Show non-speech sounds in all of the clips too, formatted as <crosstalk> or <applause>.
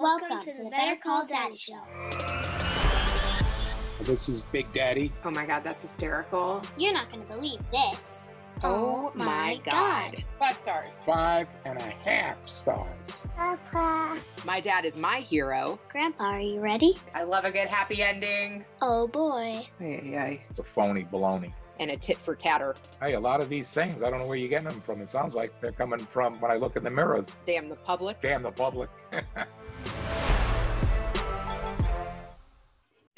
Welcome to the Better Call Daddy Show. This is Big Daddy. Oh my god, that's hysterical. You're not going to believe this. Oh, oh my god. Five stars. Five and a half stars. Papa. My dad is my hero. Grandpa, are you ready? I love a good happy ending. Oh boy. Hey, hey. It's a phony baloney. And a tit for tatter. Hey, a lot of these things, I don't know where you're getting them from. It sounds like they're coming from when I look in the mirrors. Damn the public. Damn the public. <laughs>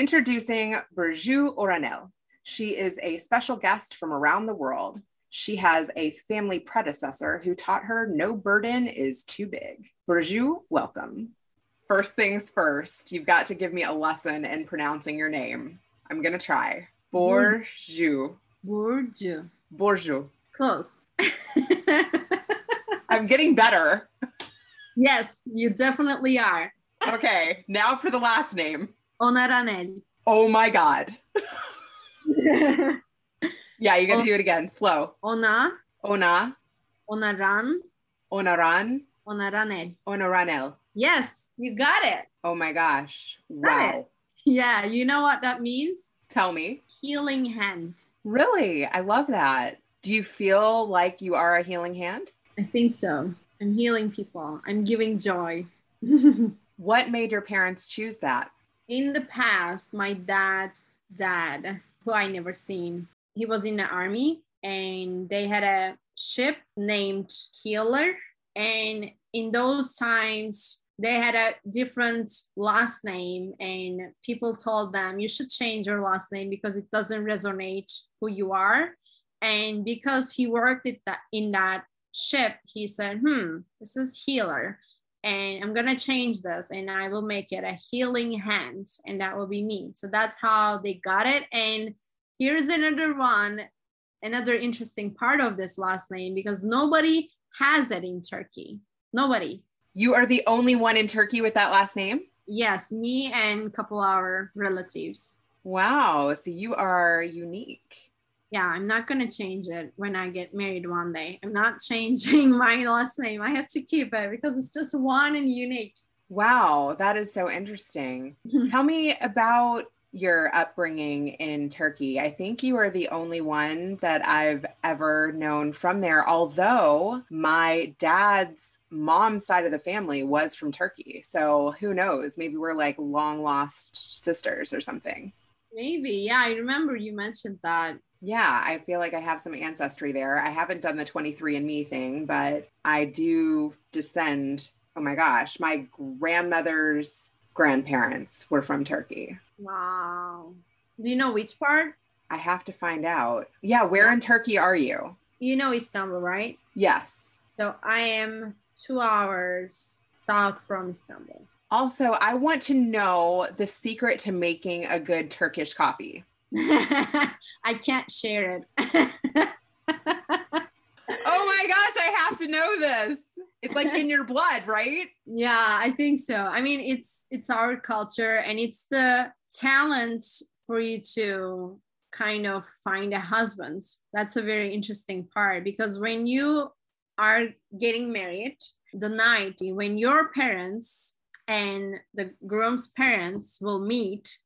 Introducing Burju Oranel. She is a special guest from around the world. She has a family predecessor who taught her no burden is too big. Burju, welcome. First things first, you've got to give me a lesson in pronouncing your name. I'm going to try. Borju. Bourdieu. Borju. Close. <laughs> I'm getting better. yes, you definitely are. Okay, now for the last name. Onaranelli. Oh my God. <laughs> Yeah, you got to Oh. do it again. Slow. Ona, Ona, ona ran ona Onaran, Onaran, Onaranel. Onaranel. Yes, you got it. Oh my gosh. Wow. Yeah, you know what that means? Tell me. Healing hand. Really? I love that. Do you feel like you are a healing hand? I think so. I'm healing people. I'm giving joy. <laughs> What made your parents choose that? In the past, my dad's dad, who I never seen, he was in the army and they had a ship named Healer. And in those times, they had a different last name, and people told them you should change your last name because it doesn't resonate who you are. And because he worked at that in that ship, he said, "Hmm, this is Healer." And I'm gonna change this and I will make it a healing hand, and that will be me. So that's how they got it. And here's another one, another interesting part of this last name because nobody has it in Turkey. Nobody. You are the only one in Turkey with that last name? Yes, me and a couple our relatives. Wow. So you are unique. Yeah, I'm not gonna change it when I get married one day. I'm not <laughs> changing my last name. I have to keep it because it's just one and unique. Wow. That is so interesting. <laughs> Tell me about your upbringing in Turkey. I think you are the only one that I've ever known from there, although my dad's mom's side of the family was from Turkey. So who knows? Maybe we're like long lost sisters or something. Maybe, yeah. I remember you mentioned that. Yeah, I feel like I have some ancestry there. I haven't done the 23andMe thing, but I do descend. Oh my gosh, my grandmother's grandparents were from Turkey. Wow. Do you know which part? I have to find out. Yeah, where in Turkey are you? You know Istanbul, right? Yes. So I am two hours south from Istanbul. Also, I want to know the secret to making a good Turkish coffee. <laughs> I can't share it. <laughs> Oh my gosh, I have to know this. It's like in your blood, right? yeah, I think so. I mean, it's it's our culture and it's the talent for you to kind of find a husband. That's a very interesting part because when you are getting married, the night when your parents and the groom's parents will meet,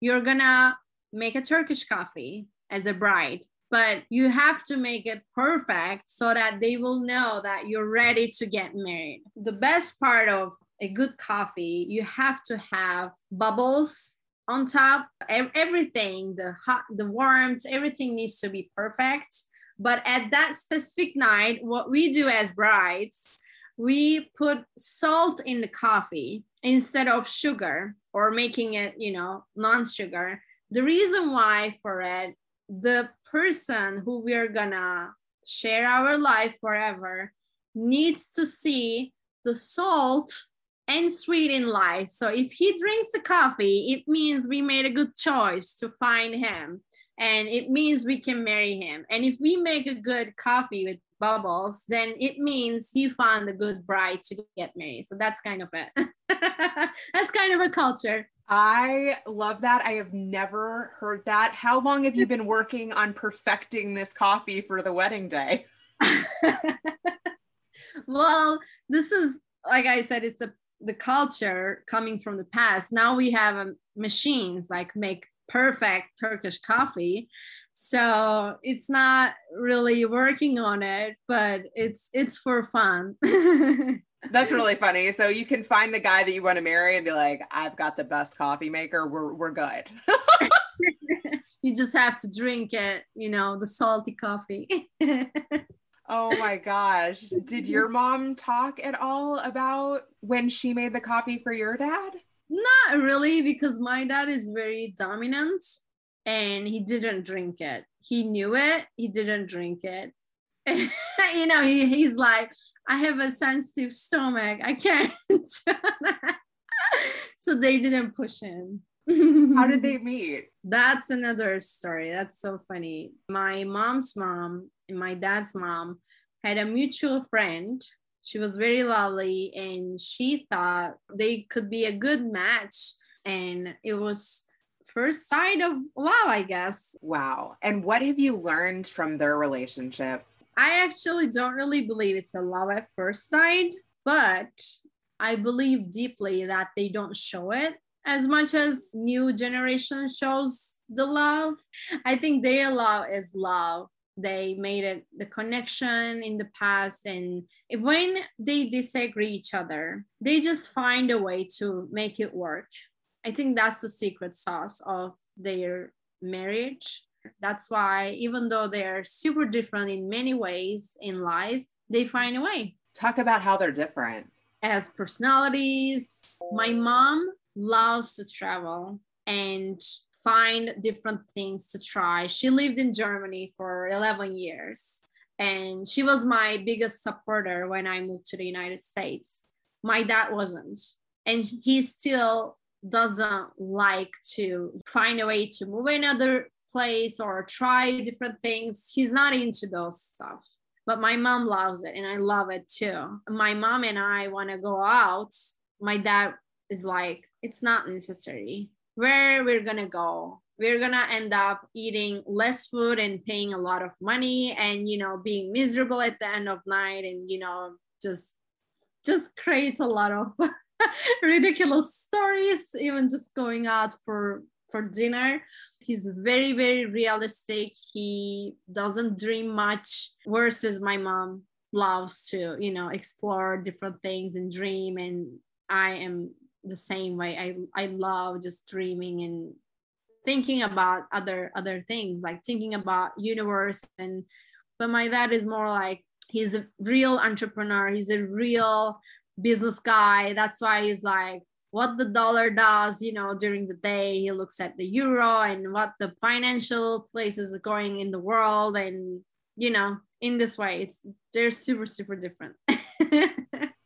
you're gonna make a Turkish coffee as a bride. But you have to make it perfect so that they will know that you're ready to get married. The best part of a good coffee, you have to have bubbles on top, everything, the hot, the warmth, everything needs to be perfect. But at that specific night, what we do as brides, we put salt in the coffee instead of sugar or making it, you know, non-sugar. The reason why for it, the person who we're gonna share our life forever needs to see the salt and sweet in life. So if he drinks the coffee, it means we made a good choice to find him. And it means we can marry him. And if we make a good coffee with bubbles, then it means he found a good bride to get married. So that's kind of it. <laughs> that's kind of a culture. I love that. I have never heard that. How long have you been working on perfecting this coffee for the wedding day? <laughs> <laughs> well, this is like I said, it's a the culture coming from the past. Now we have um, machines like make perfect Turkish coffee. So it's not really working on it, but it's it's for fun. <laughs> That's really funny. So you can find the guy that you want to marry and be like, I've got the best coffee maker. We're we're good. <laughs> you just have to drink it, you know, the salty coffee. oh my gosh. Did your <laughs> mom talk at all about when she made the coffee for your dad? Not really, because my dad is very dominant and he didn't drink it. He knew it, he didn't drink it. <laughs> you know, he, he's like, I have a sensitive stomach. I can't. <laughs> so they didn't push him. <laughs> How did they meet? That's another story. That's so funny. My mom's mom and my dad's mom had a mutual friend. She was very lovely and she thought they could be a good match. And it was first sight of love, I guess. Wow. And what have you learned from their relationship? I actually don't really believe it's a love at first sight, but I believe deeply that they don't show it as much as new generation shows the love. I think their love is love. They made it the connection in the past, and when they disagree each other, they just find a way to make it work. I think that's the secret sauce of their marriage that's why, even though they're super different in many ways in life, they find a way. Talk about how they're different. As personalities, my mom loves to travel and find different things to try. She lived in Germany for 11 years and she was my biggest supporter when I moved to the United States. My dad wasn't. And he still doesn't like to find a way to move another place or try different things. He's not into those stuff. But my mom loves it and I love it too. My mom and I want to go out. My dad is like, it's not necessary. Where we're going to go, we're to end up eating less food and paying a lot of money and, you know, being miserable at the end of night and, you know, just just creates a lot of <laughs> ridiculous stories even just going out for for dinner. He's very, very realistic. He doesn't dream much, versus my mom loves to, you know, explore different things and dream. And I am the same way. I, I love just dreaming and thinking about other other things, like thinking about universe. And but my dad is more like he's a real entrepreneur. He's a real business guy. That's why he's like, what the dollar does you know during the day he looks at the euro and what the financial places are going in the world and you know in this way it's they're super super different. <laughs>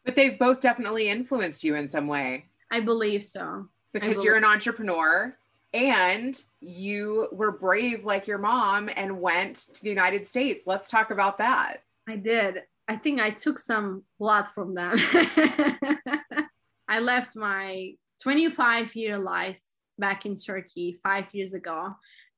But they've both definitely influenced you in some way. I believe so. Because believe- you're an entrepreneur and you were brave like your mom and went to the united states. Let's talk about that. I did. I think i took some blood from them <laughs> I left my 25 year life back in Turkey five years ago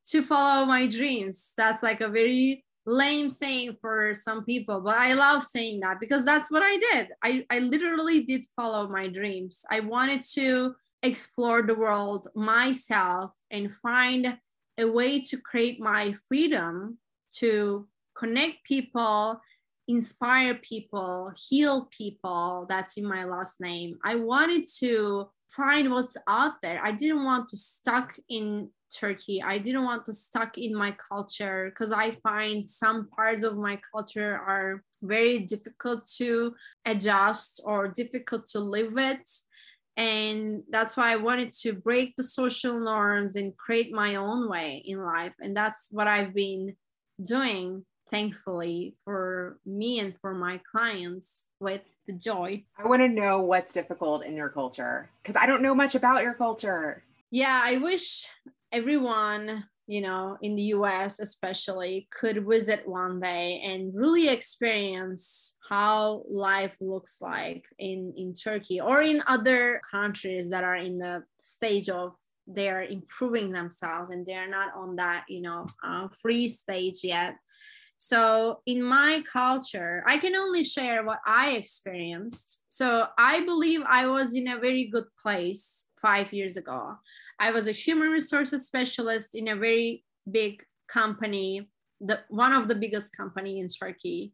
to follow my dreams. That's like a very lame saying for some people, but I love saying that because that's what I did. I, I literally did follow my dreams. I wanted to explore the world myself and find a way to create my freedom to connect people inspire people, heal people. That's in my last name. I wanted to find what's out there. I didn't want to stuck in Turkey. I didn't want to stuck in my culture because I find some parts of my culture are very difficult to adjust or difficult to live with. And that's why I wanted to break the social norms and create my own way in life. And that's what I've been doing thankfully for me and for my clients with the joy. I want to know what's difficult in your culture because I don't know much about your culture. Yeah, I wish everyone, you know, in the US especially could visit one day and really experience how life looks like in in Turkey or in other countries that are in the stage of they're improving themselves and they're not on that you know uh, free stage yet So, in my culture, I can only share what I experienced. So, I believe I was in a very good place five years ago. I was a human resources specialist in a very big company, the one of the biggest company in Turkey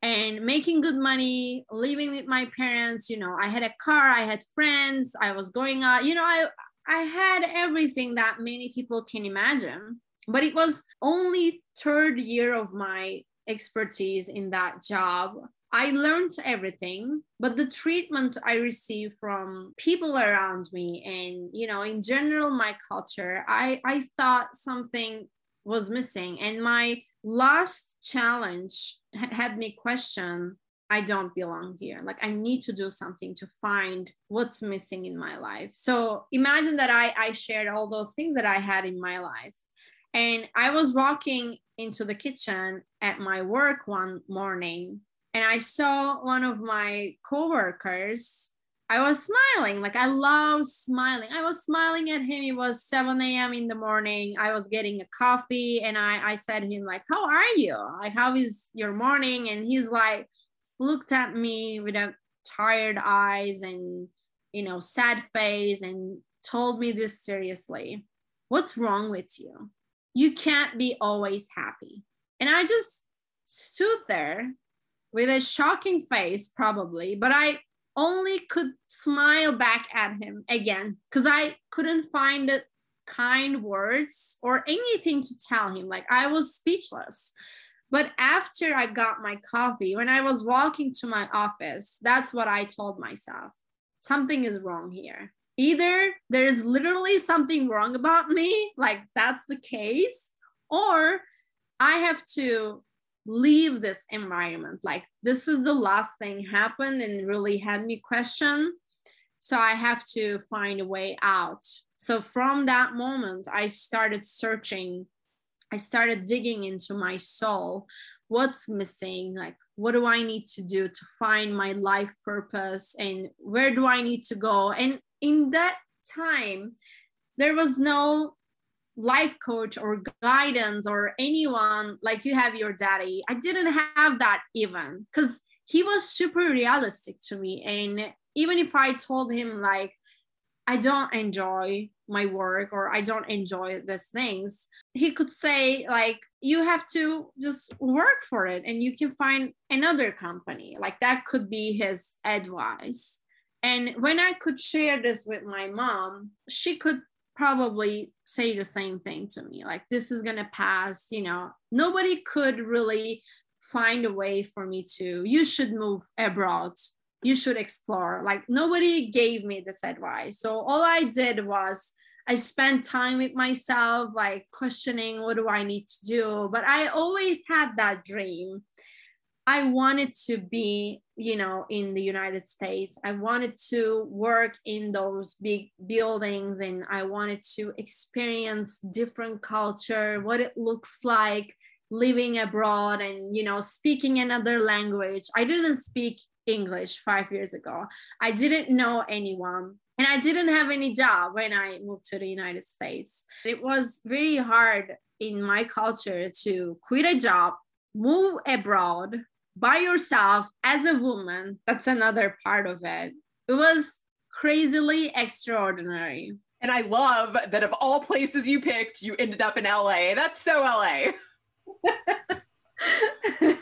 and making good money, living with my parents, you know, I had a car, I had friends, I was going out, you know, I I had everything that many people can imagine but it was only third year of my expertise in that job i learned everything but the treatment i received from people around me and you know in general my culture i i thought something was missing and my last challenge had me question I don't belong here. Like I need to do something to find what's missing in my life. So imagine that I I shared all those things that I had in my life. And I was walking into the kitchen at my work one morning and I saw one of my coworkers. I was smiling, like I love smiling. I was smiling at him. It was 7 a.m. in the morning. I was getting a coffee and I, I said to him, like, how are you? Like, how is your morning? And he's like, looked at me with a tired eyes and, you know, sad face and told me this seriously. What's wrong with you? You can't be always happy. And I just stood there with a shocking face, probably, but I only could smile back at him again because I couldn't find the kind words or anything to tell him. Like I was speechless. But after I got my coffee, when I was walking to my office, that's what I told myself something is wrong here either there's literally something wrong about me, like that's the case, or I have to leave this environment. Like this is the last thing happened and really had me question. So I have to find a way out. So from that moment, I started searching. I started digging into my soul. What's missing? Like, what do I need to do to find my life purpose? And where do I need to go? And in that time, there was no life coach or guidance or anyone like you have your daddy. I didn't have that even because he was super realistic to me. And even if I told him, like, I don't enjoy my work or I don't enjoy these things, he could say, like, you have to just work for it and you can find another company. Like, that could be his advice. And when I could share this with my mom, she could probably say the same thing to me like, this is going to pass. You know, nobody could really find a way for me to, you should move abroad. You should explore. Like, nobody gave me this advice. So, all I did was, I spent time with myself, like questioning what do I need to do. But I always had that dream. I wanted to be you know in the united states. I wanted to work in those big buildings and i wanted to experience different culture what it looks like living abroad and you know speaking another language. I didn't speak english 5 years ago. I didn't know anyone and i didn't have any job when i moved to the united states. It was very hard in my culture to quit a job move abroad by yourself as a woman. That's another part of it. It was crazily extraordinary. And I love that of all places you picked, you ended up in LA. That's so LA. <laughs>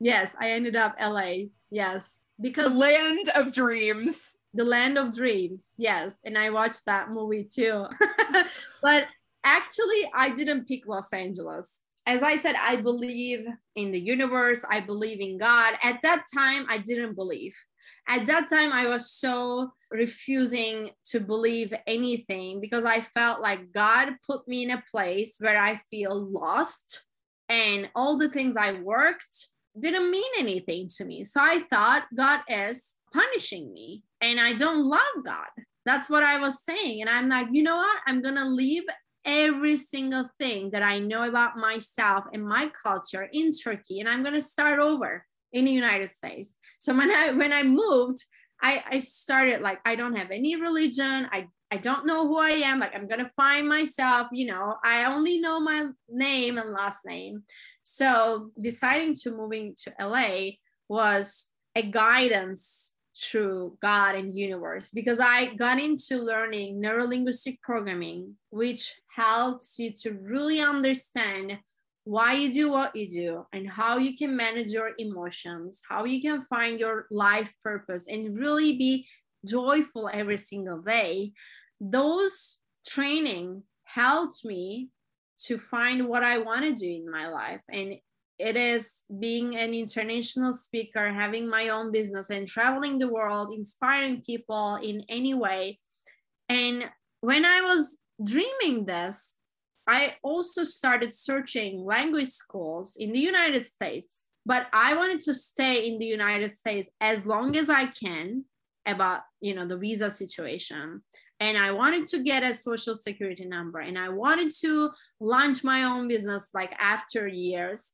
yes, I ended up LA. Yes, because the land of dreams. The land of dreams. Yes, and I watched that movie too. <laughs> but actually, I didn't pick Los Angeles as I said, I believe in the universe, I believe in God. At that time, I didn't believe. At that time, I was so refusing to believe anything because I felt like God put me in a place where I feel lost and all the things I worked didn't mean anything to me. So I thought God is punishing me and I don't love God. That's what I was saying. And I'm like, you know what? I'm going to leave every single thing that I know about myself and my culture in Turkey, and I'm gonna start over in the United States. So when I when I moved, I, I started like I don't have any religion. I I don't know who I am. Like I'm gonna find myself. You know, I only know my name and last name. So deciding to moving to LA was a guidance through God and universe because I got into learning neurolinguistic programming, which helps you to really understand why you do what you do and how you can manage your emotions, how you can find your life purpose and really be joyful every single day. Those training helped me to find what I want to do in my life. And it is being an international speaker, having my own business, and traveling the world, inspiring people in any way. And when I was dreaming this, I also started searching language schools in the United States. But I wanted to stay in the United States as long as I can about you know the visa situation and i wanted to get a social security number and i wanted to launch my own business like after years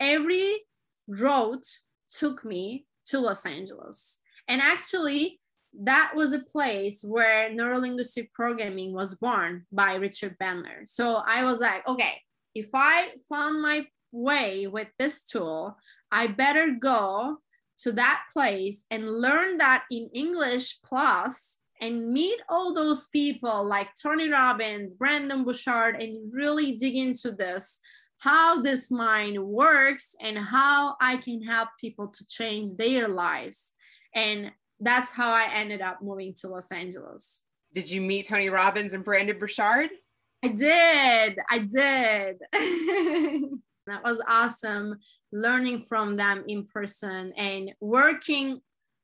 every road took me to Los Angeles. And actually, that was a place where neurolinguistic programming was born by Richard Bandler. So I was like, okay, if I found my way with this tool, I better go to that place and learn that in English plus and meet all those people like Tony Robbins, Brendon Burchard, and really dig into this how this mind works and how I can help people to change their lives. And that's how I ended up moving to Los Angeles. Did you meet Tony Robbins and Brendon Burchard? I did. I did. <laughs> that was awesome learning from them in person and working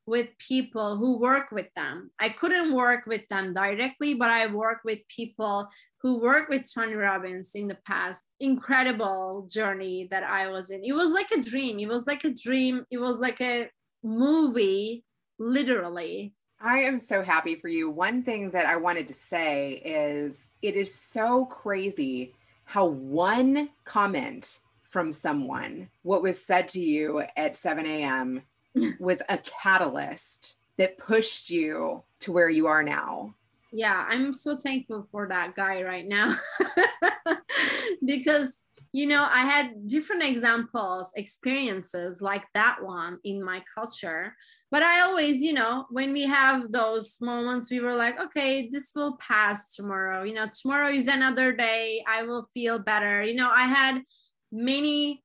with people who work with them. I couldn't work with them directly, but I work with people who worked with Tony Robbins in the past. Incredible journey that I was in. It was like a dream. It was like a dream. It was like a movie, literally. I am so happy for you. One thing that I wanted to say is it is so crazy how one comment from someone, what was said to you at 7 a.m., <laughs> was a catalyst that pushed you to where you are now yeah i'm so thankful for that guy right now <laughs> because you know i had different examples experiences like that one in my culture but i always you know when we have those moments we were like okay this will pass tomorrow. You know tomorrow is another day. I will feel better. You know i had many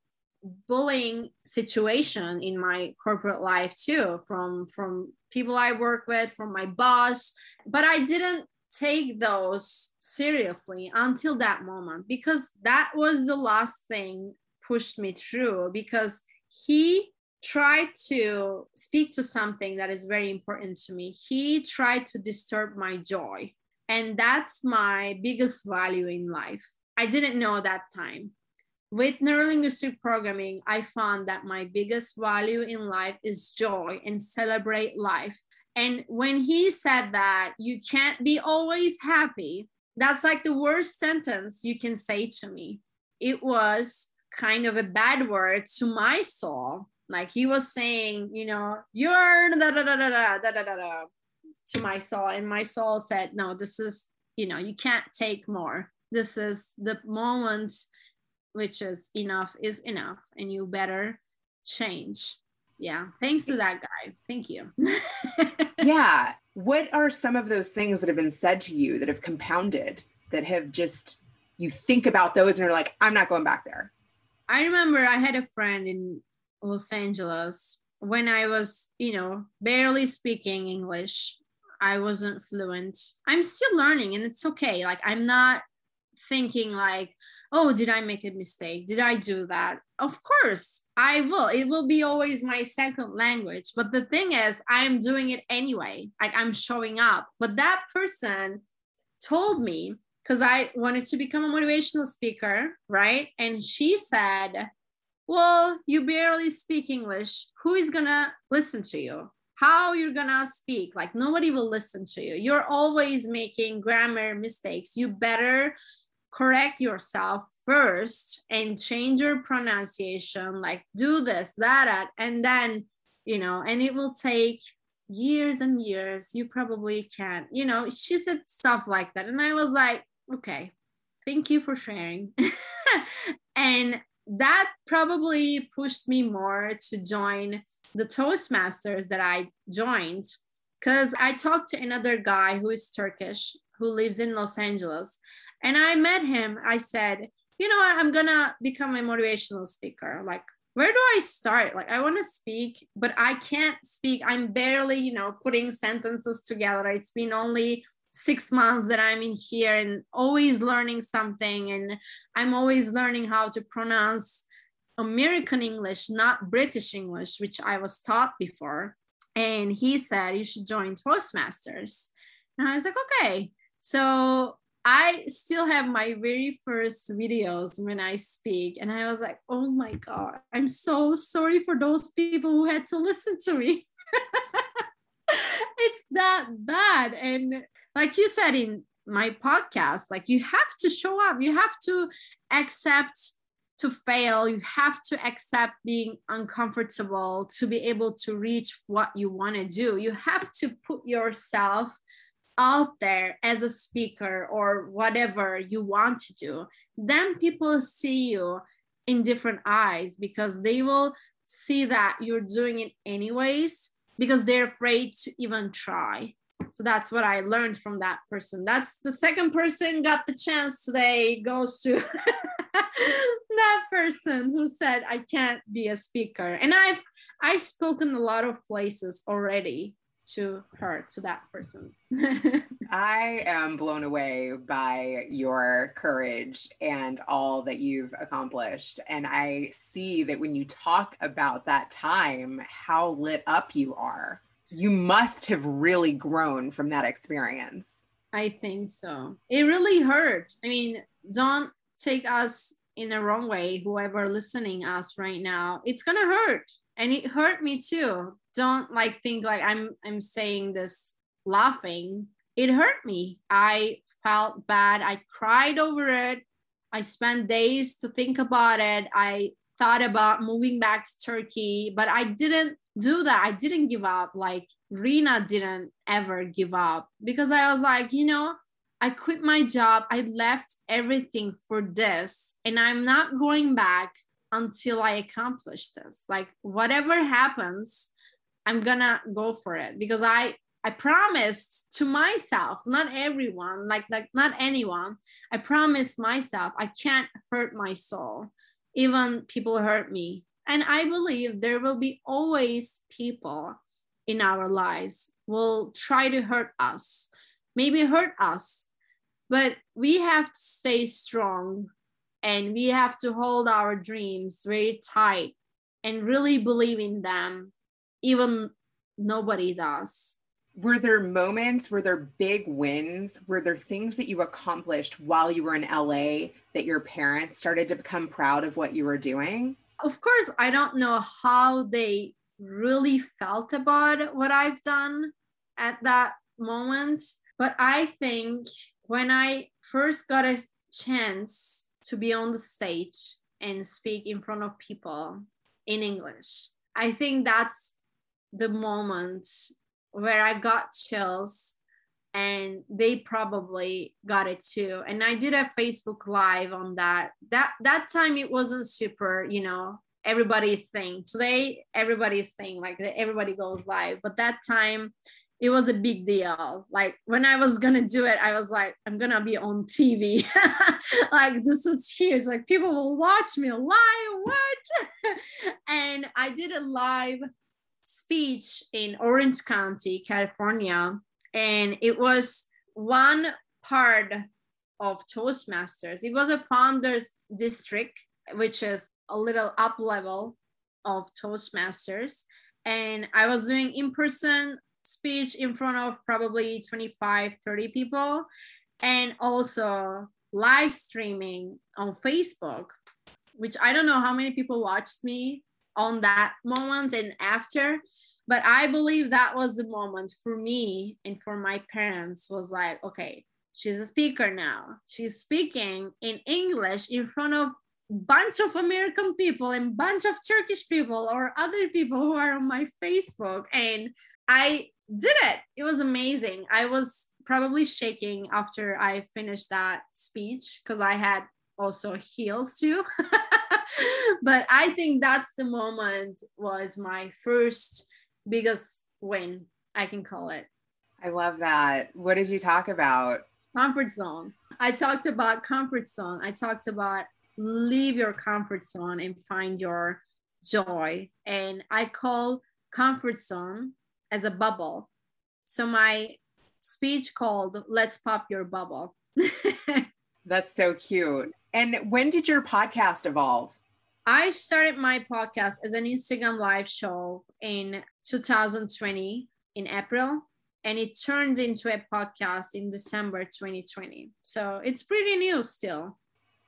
bullying situation in my corporate life too from from people i work with from my boss but i didn't take those seriously until that moment because that was the last thing pushed me through because he tried to speak to something that is very important to me. He tried to disturb my joy and that's my biggest value in life. I didn't know that time. With neurolinguistic programming, I found that my biggest value in life is joy and celebrate life. And when he said that you can't be always happy, that's like the worst sentence you can say to me. It was kind of a bad word to my soul. Like he was saying, you know, you're da da da da da da da da to my soul. And my soul said, no, this is, you know, you can't take more. This is the moment which is enough is enough and you better change yeah thanks to that guy. Thank you. <laughs> Yeah. What are some of those things that have been said to you that have compounded that have just you think about those and you're like i'm not going back there. I remember i had a friend in los angeles. When i was you know barely speaking english i wasn't fluent. I'm still learning and it's okay. Like i'm not thinking like oh did i make a mistake? Did i do that? Of course i will. It will be always my second language. But the thing is i'm doing it anyway. Like i'm showing up. But that person told me because i wanted to become a motivational speaker right? And she said well you barely speak english. Who is gonna listen to you? How you're gonna speak? Like nobody will listen to you. You're always making grammar mistakes. You better correct yourself first and change your pronunciation like do this that, that and then you know and it will take years and years you probably can't you know she said stuff like that and i was like okay thank you for sharing <laughs> and that probably pushed me more to join the Toastmasters that I joined because I talked to another guy who is Turkish who lives in Los Angeles. And I met him. I said, you know what? I'm gonna become a motivational speaker. Like, where do I start? Like, I want to speak, but I can't speak. I'm barely, you know, putting sentences together. It's been only six months that I'm in here and always learning something. And I'm always learning how to pronounce American English, not British English, which I was taught before. And he said, You should join Toastmasters. And I was like, Okay. So I still have my very first videos when I speak. And I was like, Oh my God, I'm so sorry for those people who had to listen to me. <laughs> it's that bad. And like you said in my podcast, like you have to show up, you have to accept to fail, you have to accept being uncomfortable to be able to reach what you want to do. You have to put yourself out there as a speaker or whatever you want to do. Then people see you in different eyes because they will see that you're doing it anyways because they're afraid to even try. So that's what I learned from that person. That's the second person got the chance today goes to <laughs> that person who said I can't be a speaker. And I've I've spoken a lot of places already to her to that person. <laughs> I am blown away by your courage and all that you've accomplished. And i see that when you talk about that time how lit up you are. You must have really grown from that experience. I think so. It really hurt. I mean don't take us in a wrong way. Whoever listening us right now it's gonna hurt. And it hurt me too don't like think like i'm i'm saying this laughing. It hurt me. I felt bad. I cried over it. I spent days to think about it. I thought about moving back to turkey but i didn't do that. I didn't give up. Like rena didn't ever give up because i was like you know i quit my job. I left everything for this and i'm not going back until i accomplish this. Like whatever happens I'm gonna go for it because I I promised to myself, not everyone, like like not anyone. I promised myself I can't hurt my soul, even people hurt me. And I believe there will be always people in our lives will try to hurt us, maybe hurt us, but we have to stay strong and we have to hold our dreams very tight and really believe in them even nobody does. Were there moments, were there big wins? Were there things that you accomplished while you were in LA that your parents started to become proud of what you were doing? Of course, I don't know how they really felt about what I've done at that moment, but I think when I first got a chance to be on the stage and speak in front of people in English, I think that's the moment where I got chills and they probably got it too. And i did a facebook live on that. That that time it wasn't super you know everybody's thing. Today everybody's thing like everybody goes live. But that time it was a big deal. Like when i was gonna do it i was like i'm gonna be on tv <laughs> like this is huge. Like people will watch me live what <laughs> and i did a live speech in Orange County, California, and it was one part of Toastmasters. It was a founders district, which is a little up level of Toastmasters. And I was doing in person speech in front of probably 25, 30 people, and also live streaming on Facebook, which I don't know how many people watched me on that moment and after. But i believe that was the moment for me and for my parents was like okay she's a speaker now. She's speaking in english in front of bunch of american people and bunch of turkish people or other people who are on my facebook. And i did it. It was amazing. I was probably shaking after i finished that speech because i had also heels too <laughs> <laughs> but I think that's the moment was my first biggest win, I can call it. I love that. What did you talk about? Comfort zone. I talked about comfort zone. I talked about leave your comfort zone and find your joy. And I call comfort zone as a bubble. So my speech called Let's Pop Your Bubble. <laughs> That's so cute. And when did your podcast evolve? I started my podcast as an Instagram live show in 2020 in April and it turned into a podcast in December 2020. So it's pretty new still.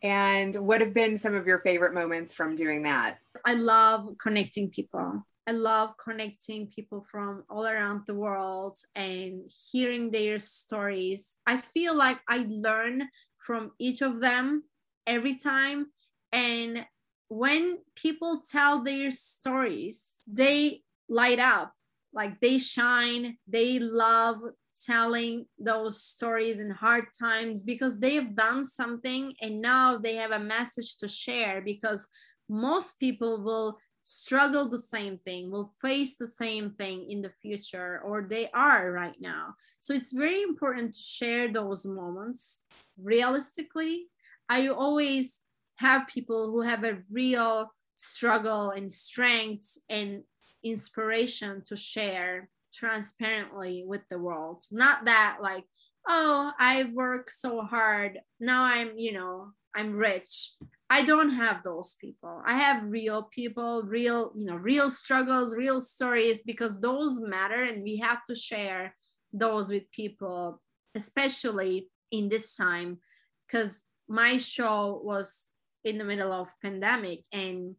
And what have been some of your favorite moments from doing that? I love connecting people. I love connecting people from all around the world and hearing their stories. I feel like I learn from each of them every time. And when people tell their stories, they light up, like they shine, they love telling those stories in hard times because they have done something and now they have a message to share because most people will struggle the same thing will face the same thing in the future or they are right now. So it's very important to share those moments realistically i always have people who have a real struggle and strength and inspiration to share transparently with the world not that like oh i work so hard now i'm you know i'm rich I don't have those people. I have real people, real, you know, real struggles, real stories because those matter and we have to share those with people, especially in this time because my show was in the middle of pandemic and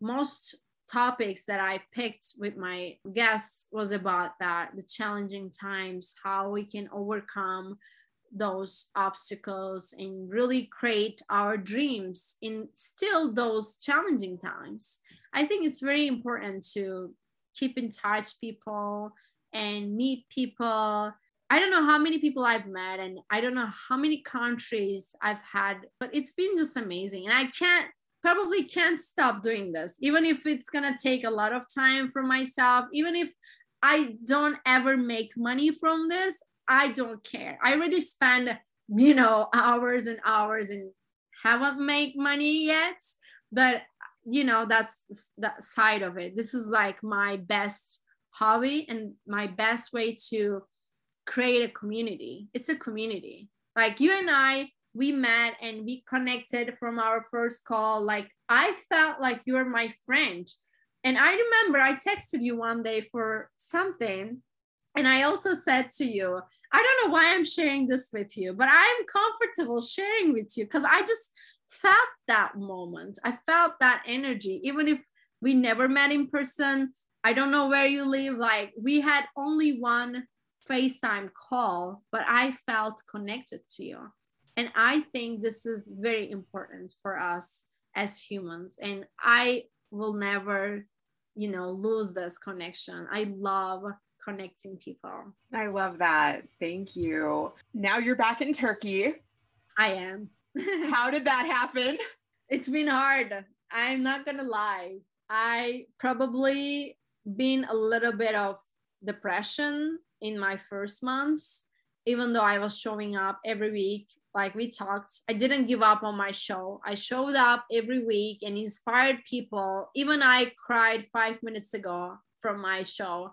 most topics that I picked with my guests was about that the challenging times, how we can overcome those obstacles and really create our dreams in still those challenging times. I think it's very important to keep in touch people and meet people i don't know how many people i've met and i don't know how many countries i've had but it's been just amazing and i can't probably can't stop doing this even if it's to take a lot of time for myself even if i don't ever make money from this I don't care. I already spend, you know, hours and hours and haven't made money yet, but you know, that's that side of it. This is like my best hobby and my best way to create a community. It's a community. Like you and I, we met and we connected from our first call. Like I felt like you're my friend. And I remember I texted you one day for something and I also said to you, I don't know why I'm sharing this with you, but I'm comfortable sharing with you because I just felt that moment. I felt that energy, even if we never met in person. I don't know where you live. Like we had only one FaceTime call, but I felt connected to you. And I think this is very important for us as humans. And I will never, you know, lose this connection. I love connecting people. I love that. Thank you. Now you're back in Turkey. I am. <laughs> How did that happen? It's been hard. I'm not going to lie. I probably been a little bit of depression in my first months even though I was showing up every week like we talked i didn't give up on my show i showed up every week and inspired people even i cried five minutes ago from my show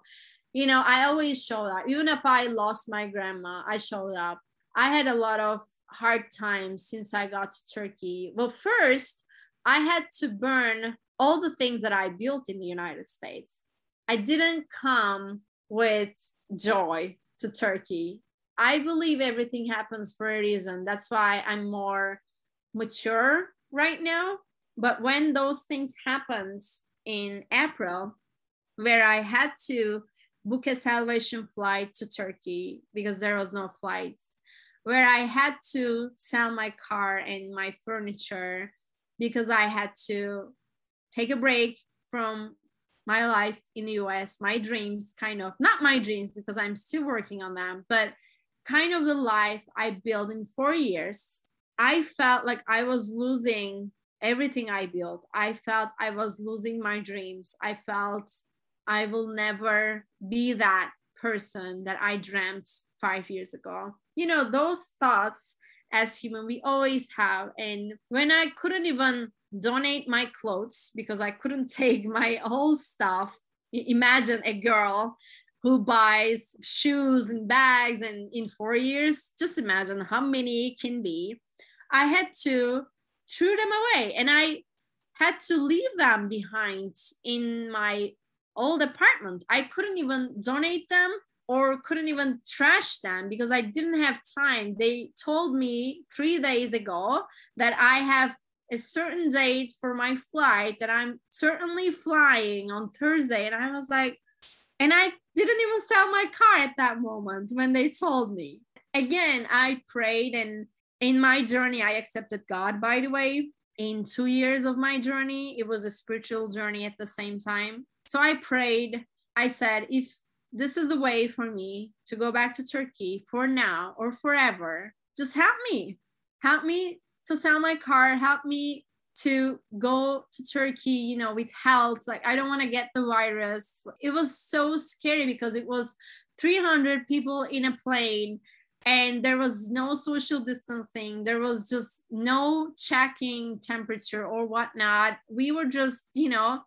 you know, I always show up. Even if I lost my grandma, I showed up. I had a lot of hard times since I got to Turkey. Well, first, I had to burn all the things that I built in the United States. I didn't come with joy to Turkey. I believe everything happens for a reason. That's why I'm more mature right now. But when those things happened in April, where I had to book a salvation flight to Turkey because there was no flights, where I had to sell my car and my furniture because I had to take a break from my life in the US, my dreams, kind of, not my dreams because I'm still working on them, but kind of the life I built in four years. I felt like I was losing everything I built. I felt I was losing my dreams. I felt I will never be that person that I dreamt five years ago. You know, those thoughts as human we always have. And when I couldn't even donate my clothes because I couldn't take my whole stuff, imagine a girl who buys shoes and bags and in four years just imagine how many it can be. I had to throw them away and i had to leave them behind in my old apartment. I couldn't even donate them or couldn't even trash them because i didn't have time. They told me three days ago that i have a certain date for my flight that i'm certainly flying on thursday and i was like and I didn't even sell my car at that moment when they told me. Again, I prayed, and in my journey, I accepted God, by the way. In two years of my journey, it was a spiritual journey at the same time. So I prayed. I said, if this is the way for me to go back to Turkey for now or forever, just help me. Help me to sell my car. Help me to go to Turkey, you know, with health. Like, I don't want to get the virus. It was so scary because it was 300 people in a plane and there was no social distancing. There was just no checking temperature or whatnot. We were just, you know,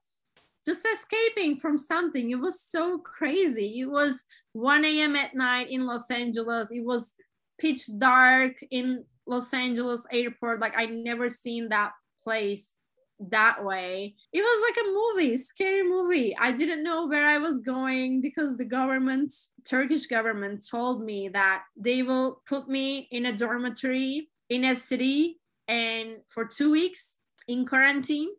just escaping from something. It was so crazy. It was 1 a.m. at night in Los Angeles. It was pitch dark in Los Angeles airport. Like I never seen that place that way. It was like a movie, scary movie. I didn't know where I was going because the government, Turkish government, told me that they will put me in a dormitory in a city and for two weeks in quarantine.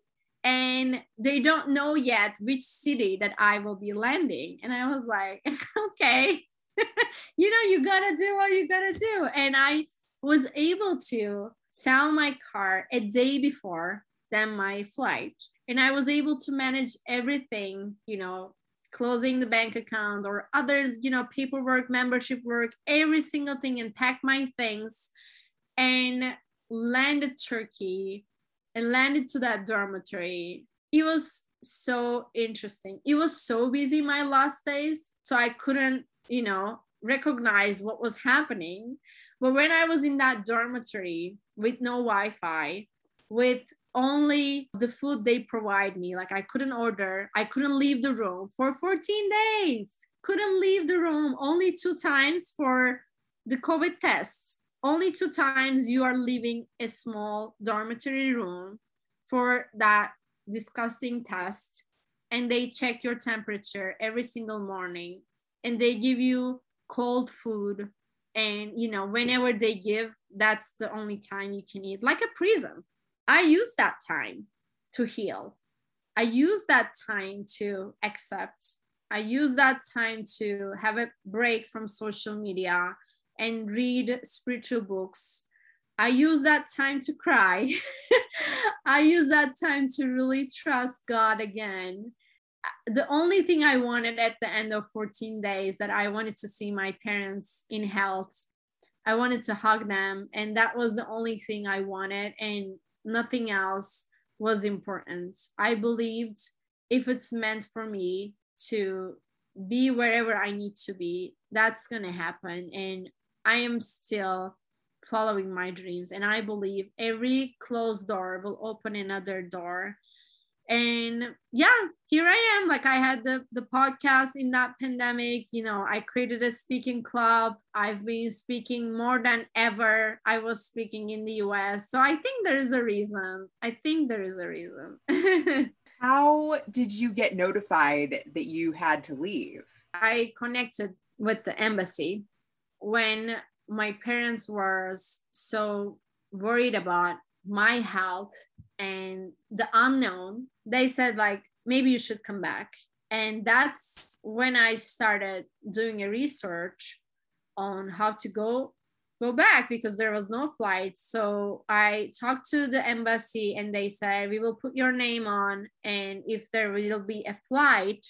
And they don't know yet which city that I will be landing. And I was like, <laughs> okay, <laughs> you know, you gotta do what you gotta do. And I was able to sell my car a day before than my flight. And i was able to manage everything you know closing the bank account or other you know paperwork membership work every single thing and pack my things and landed turkey and landed to that dormitory. It was so interesting. It was so busy my last days so i couldn't you know recognize what was happening but when i was in that dormitory with no Wi-Fi, with only the food they provide me. Like I couldn't order, I couldn't leave the room for 14 days. Couldn't leave the room only two times for the COVID test. Only two times you are leaving a small dormitory room for that disgusting test. And they check your temperature every single morning and they give you cold food and you know whenever they give that's the only time you can eat like a prison i use that time to heal. I use that time to accept. I use that time to have a break from social media and read spiritual books. I use that time to cry. <laughs> I use that time to really trust god again the only thing I wanted at the end of 14 days that I wanted to see my parents in health. I wanted to hug them, and that was the only thing I wanted, and nothing else was important. I believed if it's meant for me to be wherever I need to be, that's going to happen. And I am still following my dreams. And I believe every closed door will open another door and yeah here i am. Like i had the the podcast in that pandemic you know i created a speaking club. I've been speaking more than ever. I was speaking in the us so i think there is a reason. I think there is a reason. <laughs> How did you get notified that you had to leave? I connected with the embassy when my parents were so worried about my health and the unknown they said like maybe you should come back. And that's when i started doing a research on how to go go back because there was no flight. So i talked to the embassy and they said we will put your name on and if there will be a flight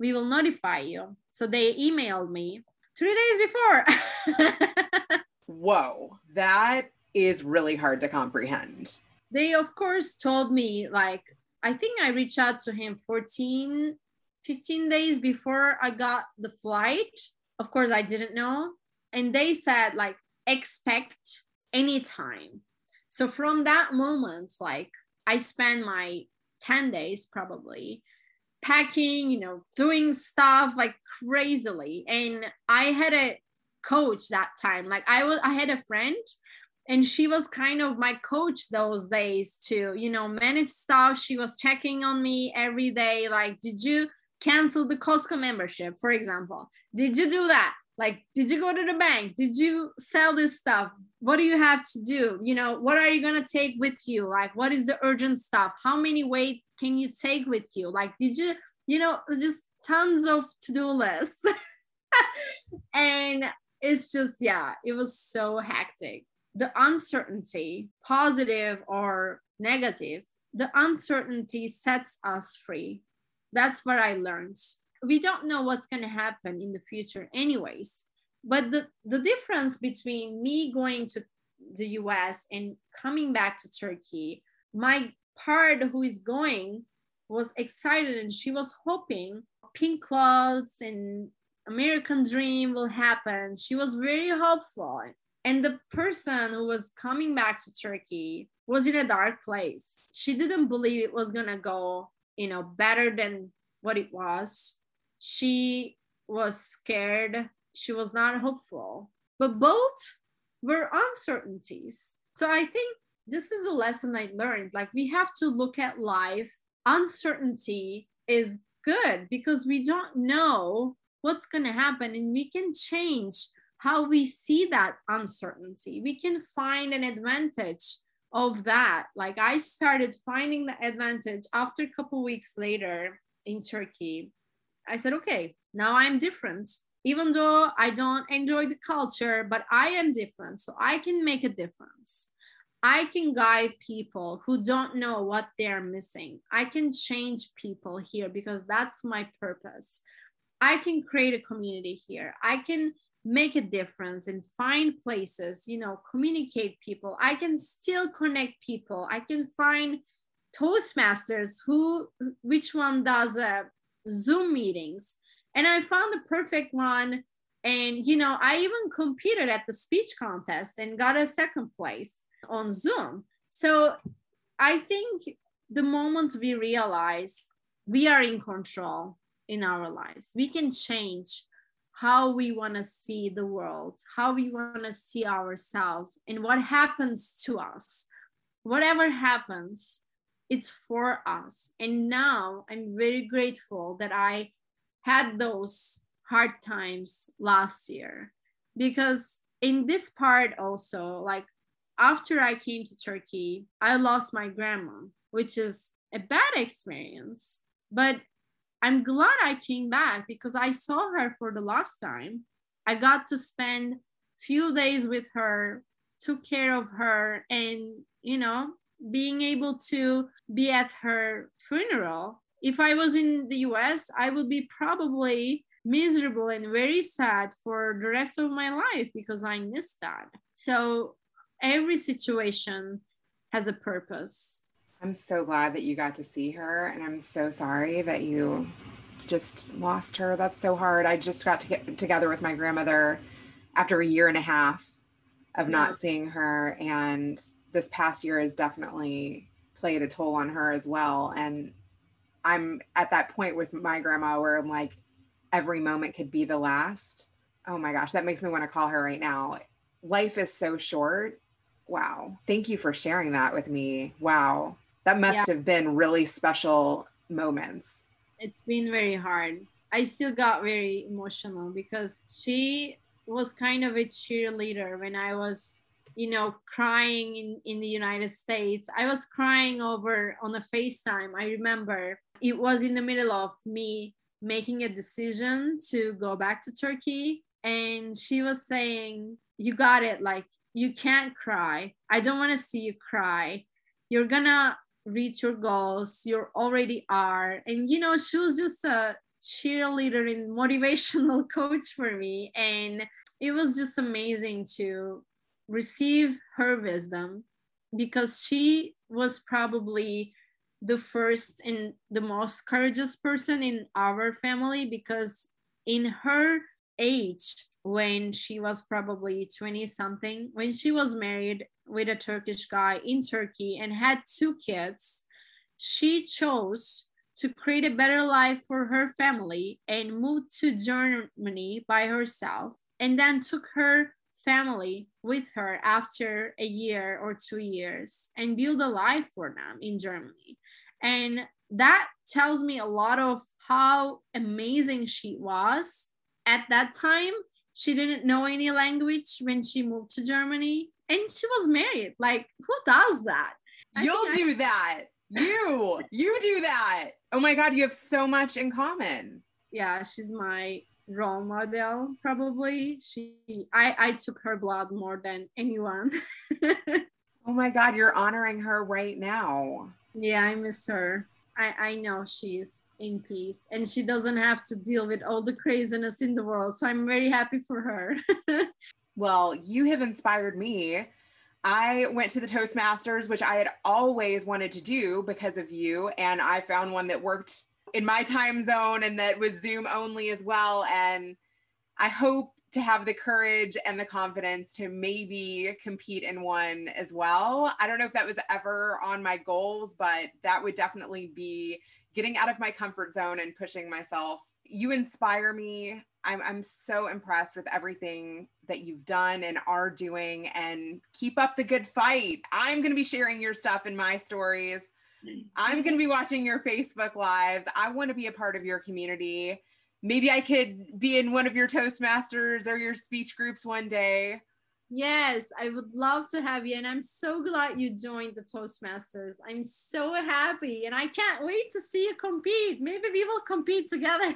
we will notify you. So they emailed me three days before. <laughs> Whoa that is really hard to comprehend they of course told me like i think i reached out to him 14 15 days before i got the flight. Of course i didn't know. And they said like expect anytime so from that moment like i spent my 10 days probably packing you know doing stuff like crazily. And i had a coach that time. Like i was i had a friend and she was kind of my coach those days to you know manage stuff she was checking on me every day like did you cancel the costco membership? For example did you do that? Like did you go to the bank? Did you sell this stuff? What do you have to do? You know what are you going to take with you? Like what is the urgent stuff? How many weight can you take with you? Like did you you know just tons of to-do lists. <laughs> And it's just yeah it was so hectic the uncertainty, positive or negative, the uncertainty sets us free. That's what I learned. We don't know what's going to happen in the future, anyways. But the, the difference between me going to the US and coming back to Turkey, my part who is going was excited and she was hoping pink clouds and American dream will happen. She was very hopeful. And the person who was coming back to Turkey was in a dark place. She didn't believe it was going to go, you know, better than what it was. She was scared. She was not hopeful. But both were uncertainties. So I think this is a lesson I learned. Like we have to look at life. Uncertainty is good because we don't know what's going to happen and we can change how we see that uncertainty. We can find an advantage of that. Like I started finding the advantage after a couple weeks later in Turkey. I said, okay, now I'm different. Even though I don't enjoy the culture, but I am different. So I can make a difference. I can guide people who don't know what they're missing. I can change people here because that's my purpose. I can create a community here. I can make a difference and find places you know communicate people. I can still connect people. I can find toastmasters who which one does uh, zoom meetings. And i found the perfect one. And you know i even competed at the speech contest and got a second place on zoom. So i think the moment we realize we are in control in our lives we can change how we want to see the world, how we want to see ourselves, and what happens to us. Whatever happens, it's for us. And now I'm very grateful that I had those hard times last year because in this part also, like after I came to Turkey, I lost my grandma, which is a bad experience. But I'm glad I came back because I saw her for the last time. I got to spend few days with her, took care of her, and you know, being able to be at her funeral. If I was in the US, I would be probably miserable and very sad for the rest of my life because I missed that. So every situation has a purpose. I'm so glad that you got to see her, and I'm so sorry that you just lost her. That's so hard. I just got to get together with my grandmother after a year and a half of yeah. not seeing her, and this past year has definitely played a toll on her as well. And I'm at that point with my grandma where I'm like, every moment could be the last. Oh my gosh, that makes me want to call her right now. Life is so short. Wow. Thank you for sharing that with me. Wow. That must yeah. have been really special moments. It's been very hard. I still got very emotional because she was kind of a cheerleader when I was, you know, crying in, in the United States. I was crying over on a FaceTime. I remember it was in the middle of me making a decision to go back to Turkey. And she was saying, You got it. Like, you can't cry. I don't want to see you cry. You're gonna reach your goals you already are. And you know she was just a cheerleader and motivational <laughs> coach for me. And it was just amazing to receive her wisdom because she was probably the first and the most courageous person in our family because in her age when she was probably 20 something when she was married with a turkish guy in turkey and had two kids she chose to create a better life for her family and moved to germany by herself and then took her family with her after a year or two years and build a life for them in germany. And that tells me a lot of how amazing she was at that time she didn't know any language when she moved to germany and she was married. Like who does that? You'll do I- that. You you do that. Oh my god you have so much in common. Yeah she's my role model probably. She i i took her blood more than anyone. <laughs> Oh my god you're honoring her right now. Yeah i miss her. I i know she's in peace and she doesn't have to deal with all the craziness in the world so i'm very happy for her <laughs> well you have inspired me I went to the Toastmasters, which I had always wanted to do because of you. And I found one that worked in my time zone and that was Zoom only as well. And I hope to have the courage and the confidence to maybe compete in one as well. I don't know if that was ever on my goals, but that would definitely be getting out of my comfort zone and pushing myself. You inspire me. I'm, I'm so impressed with everything that you've done and are doing, and keep up the good fight. I'm going to be sharing your stuff in my stories. I'm going to be watching your Facebook lives. I want to be a part of your community. Maybe I could be in one of your Toastmasters or your speech groups one day. Yes, I would love to have you. And I'm so glad you joined the Toastmasters. I'm so happy. And I can't wait to see you compete. Maybe we will compete together.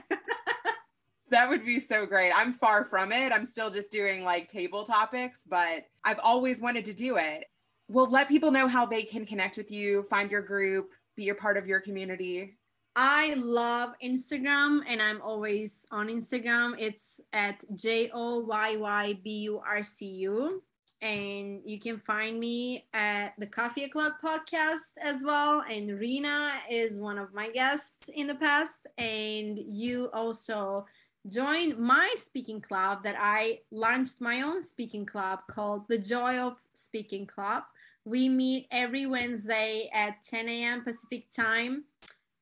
<laughs> that would be so great. I'm far from it. I'm still just doing like table topics, but I've always wanted to do it well, let people know how they can connect with you, find your group, be a part of your community. I love Instagram and I'm always on Instagram. It's at J O Y Y B U R C U. And you can find me at the Coffee O'Clock podcast as well. And Rena is one of my guests in the past. And you also joined my speaking club that I launched my own speaking club called the Joy of Speaking Club. We meet every Wednesday at 10 a.m. Pacific time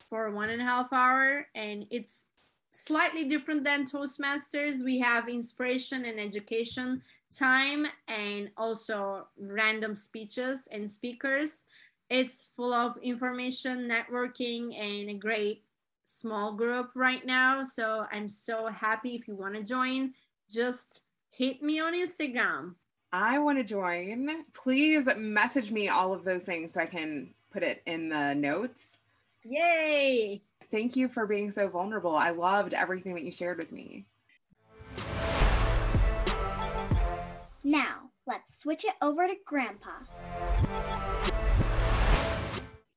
for one and a half hour, and it's slightly different than Toastmasters. We have inspiration and education time, and also random speeches and speakers. It's full of information, networking, and a great small group right now. So I'm so happy if you want to join, just hit me on Instagram I want to join. Please message me all of those things so I can put it in the notes. Yay! Thank you for being so vulnerable. I loved everything that you shared with me. Now, let's switch it over to Grandpa.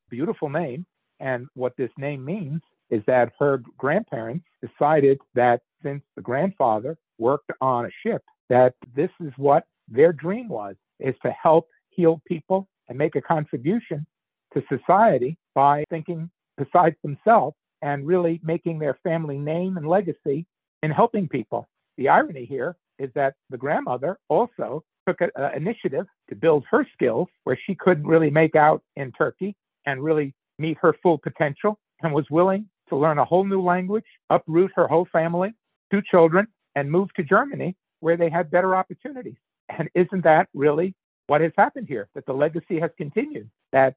Beautiful name. And what this name means is that her grandparents decided that since the grandfather worked on a ship, that this is what their dream was is to help heal people and make a contribution to society by thinking besides themselves and really making their family name and legacy in helping people. The irony here is that the grandmother also took an initiative to build her skills where she couldn't really make out in Turkey and really meet her full potential and was willing to learn a whole new language, uproot her whole family, two children, and move to Germany where they had better opportunities. And isn't that really what has happened here? That the legacy has continued, that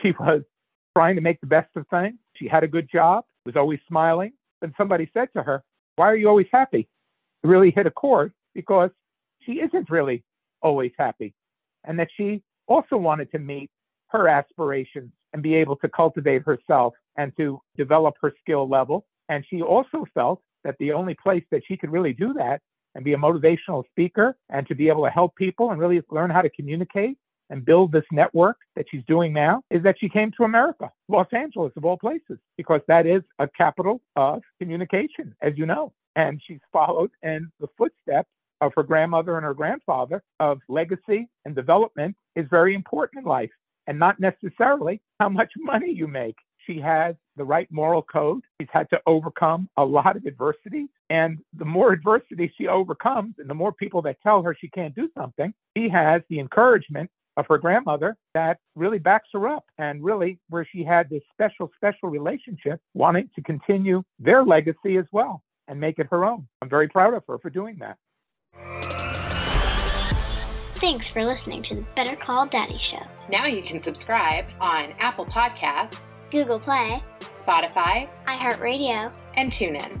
she <laughs> was trying to make the best of things. She had a good job, was always smiling. And somebody said to her, Why are you always happy? It really hit a chord because she isn't really always happy. And that she also wanted to meet her aspirations and be able to cultivate herself and to develop her skill level. And she also felt that the only place that she could really do that and be a motivational speaker and to be able to help people and really learn how to communicate and build this network that she's doing now is that she came to America, Los Angeles of all places, because that is a capital of communication, as you know. And she's followed in the footsteps of her grandmother and her grandfather of legacy and development is very important in life. and not necessarily how much money you make. She has the right moral code. She's had to overcome a lot of adversity. And the more adversity she overcomes, and the more people that tell her she can't do something, she has the encouragement of her grandmother that really backs her up and really where she had this special, special relationship, wanting to continue their legacy as well and make it her own. I'm very proud of her for doing that. Thanks for listening to the Better Call Daddy Show. Now you can subscribe on Apple Podcasts, Google Play, Spotify, iHeartRadio, and TuneIn.